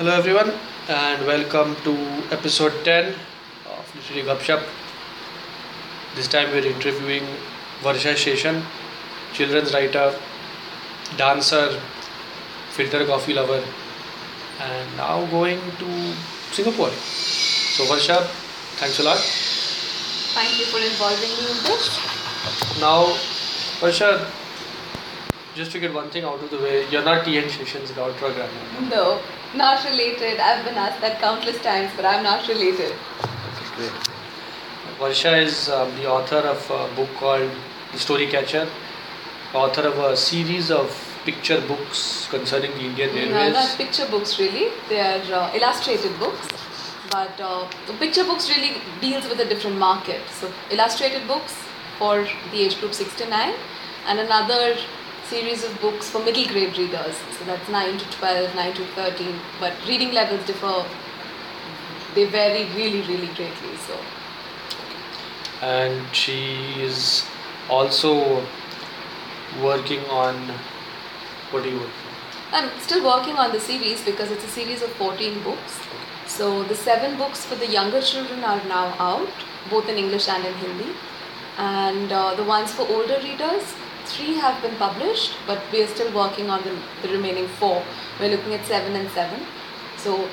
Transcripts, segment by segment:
Hello everyone and welcome to episode 10 of Literary Gupshup. This time we're interviewing Varsha Seshan, children's writer, dancer, filter coffee lover and now going to Singapore. So Varsha, thanks a lot. Thank you for involving me in this. Now Varsha, just to get one thing out of the way, you're not T.N. Seshan's daughter or grandmother. No, not related. I've been asked that countless times, but I'm not related. Okay, great. Varsha is um, the author of a book called The Story Catcher, author of a series of picture books concerning the Indian No, not picture books really. They are uh, illustrated books. But uh, picture books really deals with a different market. So illustrated books for the age group 6 to 9 and another series of books for middle grade readers. So that's 9 to 12, 9 to 13. But reading levels differ. They vary really, really greatly. So and she is also working on what do you work I'm still working on the series because it's a series of 14 books. So the seven books for the younger children are now out, both in English and in Hindi. And uh, the ones for older readers, three have been published, but we are still working on the, the remaining four. We're looking at seven and seven. So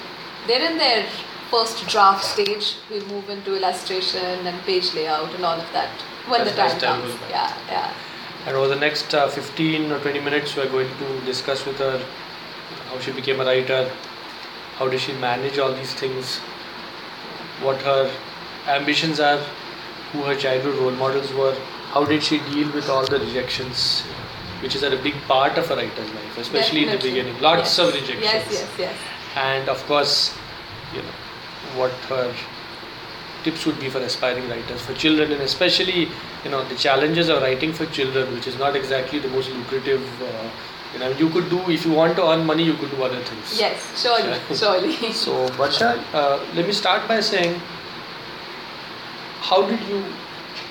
they're in their first draft stage. We'll move into illustration and page layout and all of that when As- the time as time comes. goes. Yeah, yeah. And over the next uh, 15 or 20 minutes, we are going to discuss with her how she became a writer, how does she manage all these things, what her ambitions are, who her childhood role models were, how did she deal with all the rejections, which is a big part of a writer's life, especially in the beginning. Lots Yes. of rejections. Yes, yes, yes. And of course, you know, what her tips would be for aspiring writers, for children, and especially, you know, the challenges of writing for children, which is not exactly the most lucrative. Uh, you know, you could do if you want to earn money, you could do other things. Yes, surely, surely. So, Varsha, uh, let me start by saying, how did you?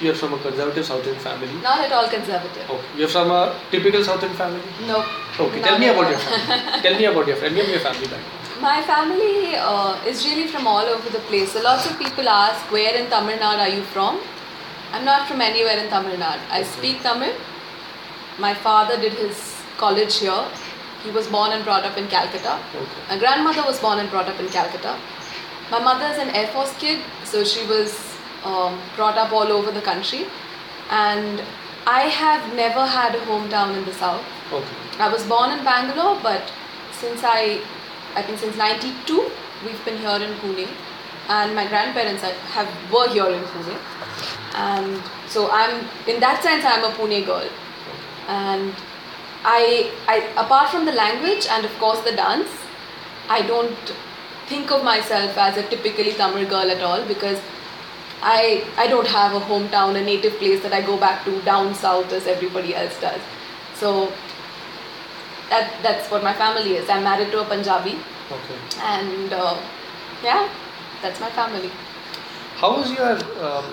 You're from a conservative South Indian family. Not at all conservative. Okay. You're from a typical South Indian family. No. Okay. not Tell me about your family. Tell me about your family. Tell me your family background. My family uh, is really from all over the place. So lots of people ask, where in Tamil Nadu are you from? I'm not from anywhere in Tamil Nadu. I speak Tamil. My father did his college here. He was born and brought up in Calcutta. Okay. My grandmother was born and brought up in Calcutta. My mother is an Air Force kid, so she was um, brought up all over the country. And I have never had a hometown in the south. Okay. I was born in Bangalore, but since I, I think since '92, we've been here in Pune, and my grandparents are- have were here in Pune, and so I'm in that sense I'm a Pune girl, and I, I apart from the language and of course the dance, I don't think of myself as a typically Tamil girl at all because I I don't have a hometown, a native place that I go back to down south as everybody else does. So that that's what my family is. I'm married to a Punjabi, Okay. and uh, yeah, that's my family. How was your um,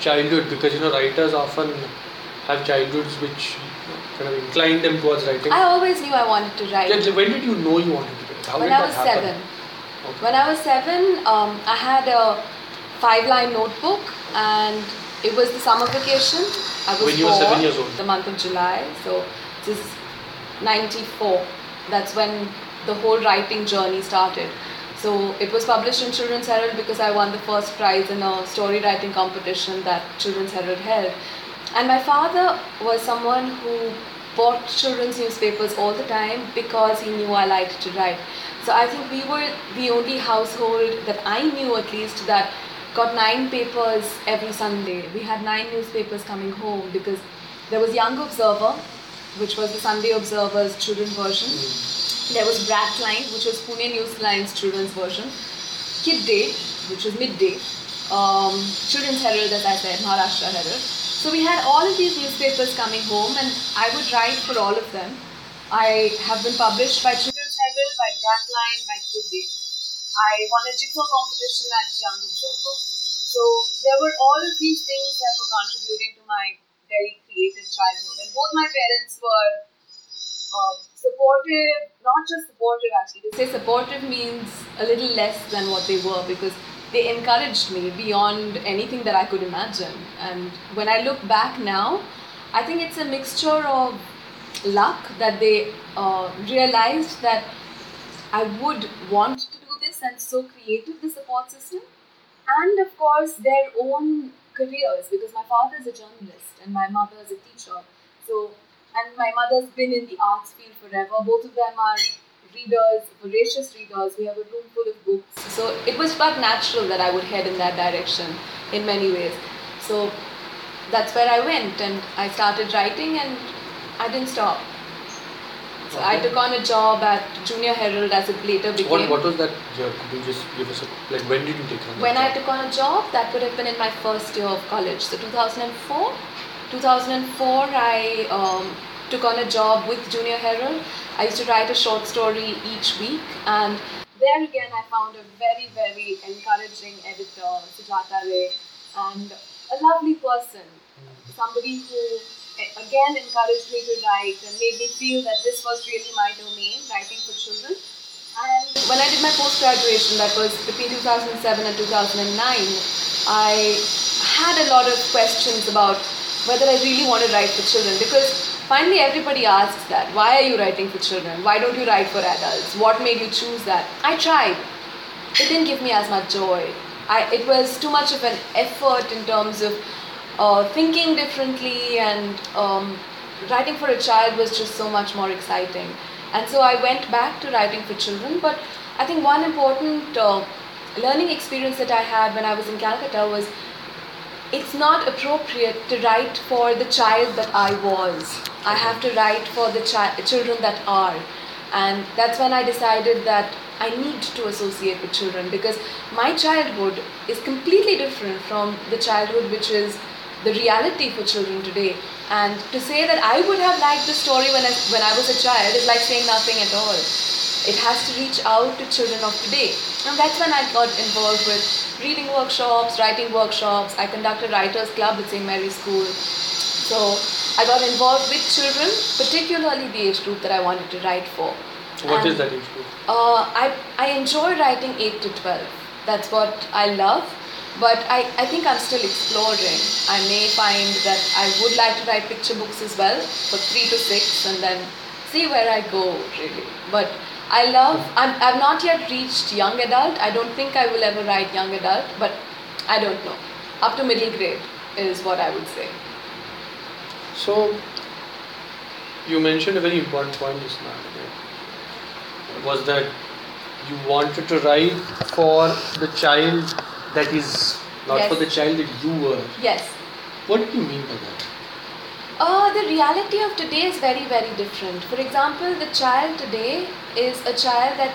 childhood? Because you know, writers often have childhoods which kind of incline them towards writing. I always knew I wanted to write. Yeah, when did you know you wanted to write? How when did I that was happen? seven. Okay. When I was seven, um, I had a five-line notebook, and it was the summer vacation. I was When you were born seven years old. The month of July, so this is '94. That's when the whole writing journey started. So it was published in Children's Herald because I won the first prize in a story writing competition that Children's Herald held. And my father was someone who bought children's newspapers all the time because he knew I liked to write. So I think we were the only household that I knew at least that got nine papers every Sunday. We had nine newspapers coming home because there was Young Observer, which was the Sunday Observer's children's version. There was Bratline, which was Pune Newsline's children's version. Kid Day, which was midday. Um, Children's Herald, as I said, Maharashtra Herald. So we had all of these newspapers coming home, and I would write for all of them. I have been published by Children's Herald, by Bratline, by Kid Day. I won a jigsaw competition at Young Observer. So there were all of these things that were contributing to my very creative childhood. And both my parents were uh, supportive, not just supportive actually. To say supportive means a little less than what they were because they encouraged me beyond anything that I could imagine. And when I look back now, I think it's a mixture of luck that they uh, realized that I would want and so creative the support system. And of course, their own careers because my father is a journalist and my mother is a teacher. So, and my mother's been in the arts field forever. Both of them are readers, voracious readers. We have a room full of books. So it was quite natural that I would head in that direction in many ways. So that's where I went and I started writing and I didn't stop. So I took on a job at Junior Herald as it later became. What, what was that year? Could you just give us a like when did you take on? When I took on a job, that would have been in my first year of college. So 2004, 2004, I um, took on a job with Junior Herald. I used to write a short story each week, and there again, I found a very, very encouraging editor, Sujata Ray, and a lovely person. Somebody who again encouraged me to write and made me feel that this was really my domain, writing for children. And when I did my post graduation, that was between 2007 and 2009, I had a lot of questions about whether I really want to write for children because finally everybody asks that. Why are you writing for children? Why don't you write for adults? What made you choose that? I tried. It didn't give me as much joy. I, it was too much of an effort in terms of uh, thinking differently and um, writing for a child was just so much more exciting. And so I went back to writing for children. But I think one important uh, learning experience that I had when I was in Calcutta was it's not appropriate to write for the child that I was. I have to write for the chi- children that are. And that's when I decided that I need to associate with children because my childhood is completely different from the childhood which is the reality for children today. And to say that I would have liked the story when I, when I was a child is like saying nothing at all. It has to reach out to children of today. And that's when I got involved with reading workshops, writing workshops. I conducted Writers Club at St. Mary's School. So I got involved with children, particularly the age group that I wanted to write for. What And, is that age group? Uh, I, I enjoy writing 8 to 12. That's what I love. But I, I think I'm still exploring. I may find that I would like to write picture books as well for 3 to 6 and then see where I go really. But I love, I'm, I've not yet reached young adult. I don't think I will ever write young adult, but I don't know. Up to middle grade is what I would say. So, you mentioned a very important point just now. Was that you wanted to write for the child that is not Yes. for the child that you were. Yes. What do you mean by that? Uh, the reality of today is very, very different. For example, the child today is a child that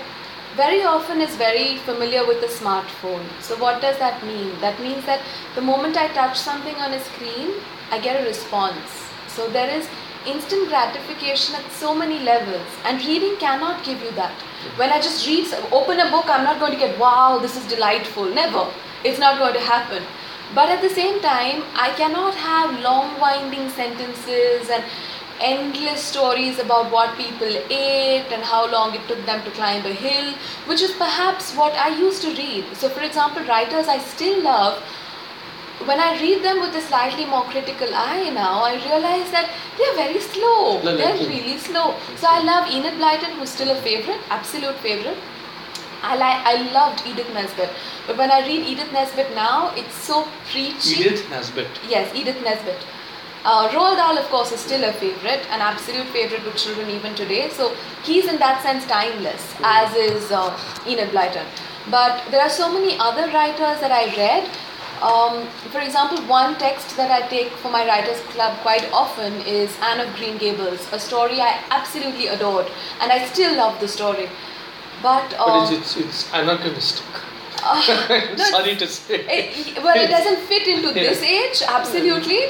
very often is very familiar with the smartphone. So, what does that mean? That means that the moment I touch something on a screen, I get a response. So, there is instant gratification at so many levels, and reading cannot give you that. When I just read, open a book, I'm not going to get, wow, this is delightful. Never. It's not going to happen. But at the same time, I cannot have long winding sentences and endless stories about what people ate and how long it took them to climb a hill, which is perhaps what I used to read. So, for example, writers I still love. When I read them with a slightly more critical eye now, I realize that they're very slow. No, they're who? really slow. So I love Enid Blyton, who's still a favorite, absolute favorite. I like I loved Edith Nesbit, but when I read Edith Nesbit now, it's so preachy. Edith Nesbit. Yes, Edith Nesbit. Uh, Roald Dahl, of course, is still a favorite, an absolute favorite with children even today. So he's in that sense timeless, as is uh, Enid Blyton. But there are so many other writers that I read. Um, for example, one text that I take for my writers club quite often is Anne of Green Gables, a story I absolutely adored, and I still love the story. But, um, But it's, it's, it's anachronistic. I'm no, sorry to say. it, well, it doesn't fit into Yeah. this age, absolutely.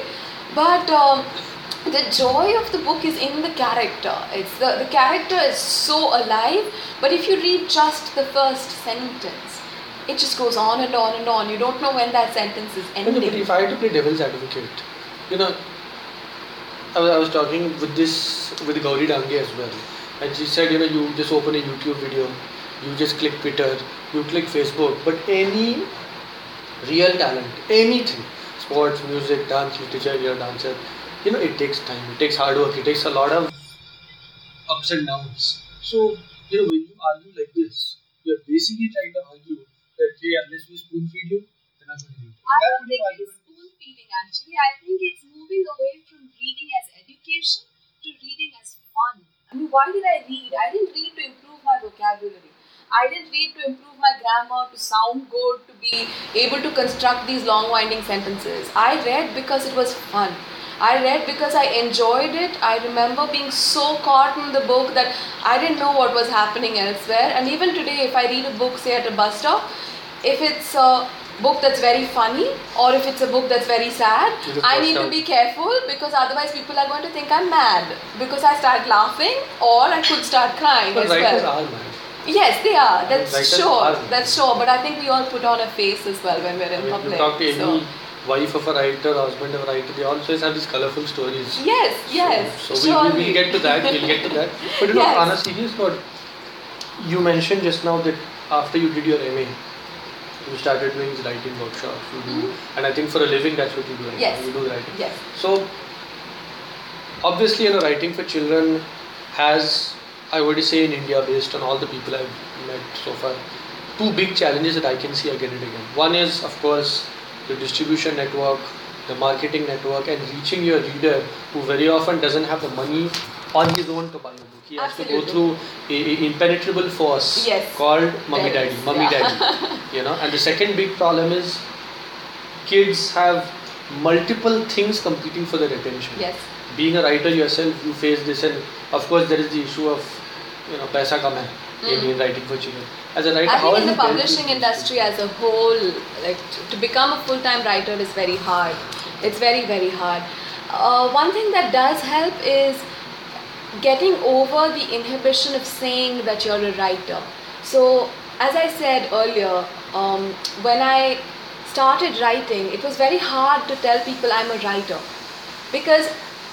But um, the joy of the book is in the character. It's the, the character is so alive. But if you read just the first sentence, it just goes on and on and on. You don't know when that sentence is no, but if I had to play devil's advocate, you know, I was, I was talking with this with Gauri Dange as well, and she said, you know, you just open a YouTube video, you just click Twitter, you click Facebook, but any real talent, anything, sports, music, dance, literature, you're a dancer, you know, it takes time, it takes hard work, it takes a lot of ups and downs. So, you know, when you argue like this, you're basically trying to argue that, hey, unless we spoon feed you, not going to read. I don't think it's spoon feeding actually. I think it's moving away from reading as education to reading as fun. I mean, why did I read? I didn't read to improve my vocabulary. I didn't read to improve my grammar, to sound good, to be able to construct these long winding sentences. I read because it was fun. I read because I enjoyed it. I remember being so caught in the book that I didn't know what was happening elsewhere. And even today, if I read a book, say at a bus stop, if it's a book that's very funny or if it's a book that's very sad, I need to be careful because otherwise people are going to think I'm mad because I start laughing or I could start crying But as well. Yes, they are. That's Writers sure. That's sure. But I think we all put on a face as well when we're in I mean, public. you talk to any so. wife of a writer, husband of a writer, they always have these colorful stories. Yes, yes. So, so we, surely. we'll get to that. We'll get to that. But you know, Yes. on a serious note, you mentioned just now that after you did your MA, you started doing writing workshops. You do, mm-hmm. and I think for a living, that's what you do. Right Yes. now. You do writing. Yes. So, obviously, you know, writing for children has, I would say, in India, based on all the people I've met so far, two big challenges that I can see again and again. One is, of course, the distribution network, the marketing network, and reaching your reader who very often doesn't have the money on his own to buy a book. He has to go through a, impenetrable force Yes. called mummy daddy, mummy yeah. daddy. You know, and the second big problem is kids have multiple things competing for their attention Yes. being a writer yourself you face this and of course there is the issue of you know paisa kam hai in, Mm. in writing for children as a writer I how think in the you dealt with publishing industry as a whole, like to become a full-time writer is very hard. It's very very hard. Uh, one thing that does help is getting over the inhibition of saying that you're a writer. So, as I said earlier, um, when I started writing, it was very hard to tell people I'm a writer because,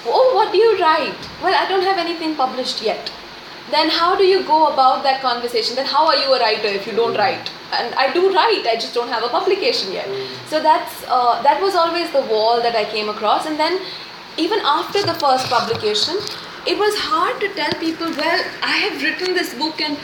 oh, what do you write? Well, I don't have anything published yet. Then, how do you go about that conversation? Then, how are you a writer if you don't write? And I do write, I just don't have a publication yet. So that's uh, that was always the wall that I came across. And then, even after the first publication, it was hard to tell people, well, I have written this book and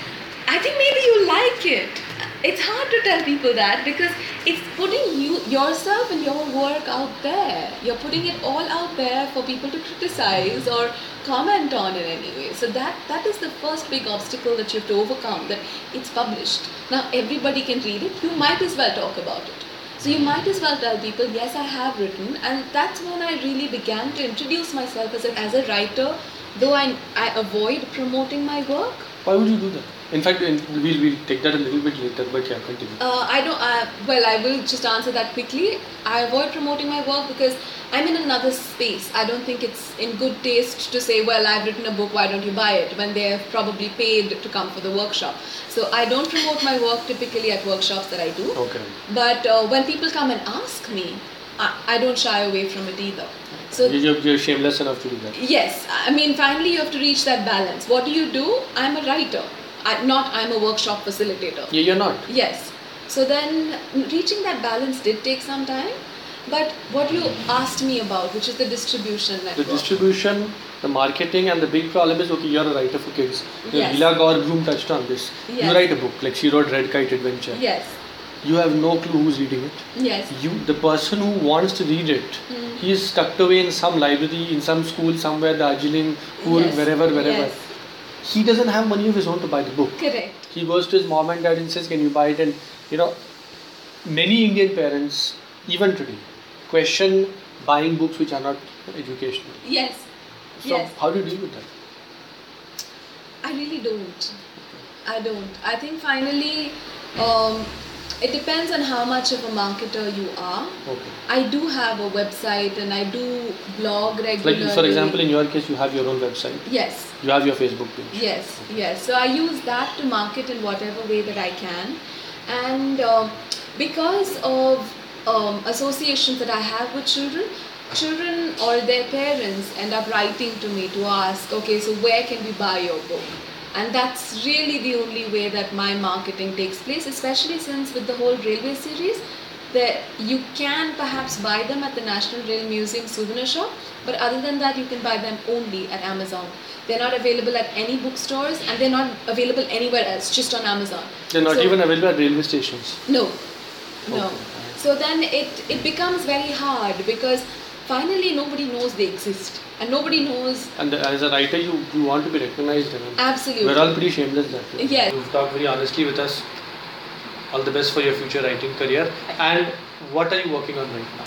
I think maybe you like it. It's hard to tell people that because it's putting you yourself and your work out there. You're putting it all out there for people to criticize or comment on in any way. So that that is the first big obstacle that you have to overcome. That it's published now. Everybody can read it. You might as well talk about it. So you might as well tell people, yes, I have written, and that's when I really began to introduce myself as a, as a writer. Though I, I avoid promoting my work, why would you do that in fact we'll, we'll take that a little bit later but yeah continue Uh, I don't. Uh, well, I will just answer that quickly. I avoid promoting my work because I'm in another space. I don't think it's in good taste to say, "Well, I've written a book. Why don't you buy it?" When they have probably paid to come for the workshop. So I don't promote my work typically at workshops that I do. okay But uh, when people come and ask me, I, don't shy away from it either. So You- you're, you're shameless enough to do that Yes, I mean, finally, you have to reach that balance. What do you do? I'm a writer, I, not I'm a workshop facilitator. yeah you're not Yes. So then, reaching that balance did take some time. But what you asked me about, which is the distribution the distribution the marketing and the big problem is okay you're a writer for kids Yes. Leela Gour Broome touched on this you write a book like she wrote Red Kite Adventure yes, you have no clue who's reading it yes, you the person who wants to read it Hmm. he is tucked away in some library in some school somewhere darjeeling Coorg, Yes, wherever wherever yes. he doesn't have money of his own to buy the book correct. he goes to his mom and dad and says can you buy it and you know many indian parents even today question buying books which are not educational Yes, so yes. how do you deal with that I really don't. I don't. I think finally, um, it depends on how much of a marketer you are. okay I do have a website and I do blog regularly. like for example in your case you have your own website Yes, you have your facebook page yes, yes. So I use that to market in whatever way that I can, and um, because of um, associations that I have with children, children or their parents end up writing to me to ask, okay, so where can we buy your book? And that's really the only way that my marketing takes place, especially since with the whole railway series, that you can perhaps buy them at the National Rail Museum souvenir shop, but other than that, you can buy them only at Amazon. They're not available at any bookstores and they're not available anywhere else, just on Amazon. They're not So- even available at railway stations. no, no. Okay. So then it, it becomes very hard because finally nobody knows they exist and nobody knows And as a writer, you, you want to be recognized. I mean, absolutely. we're all pretty shameless that way. Yeah. You've talked very honestly with us. All the best for your future writing career. And what are you working on right now?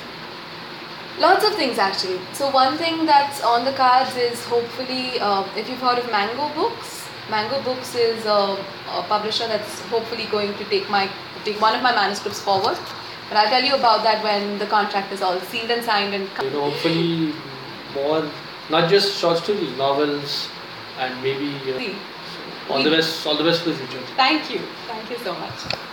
Lots of things actually. So one thing that's on the cards is hopefully, uh, if you've heard of Mango Books, Mango Books is a, a publisher that's hopefully going to take my take one of my manuscripts forward. But I'll tell you about that when the contract is all sealed and signed and. You know, hopefully more, not just short stories, novels, and maybe uh, you know, all the best. All the best for the future. Thank you. Thank you so much.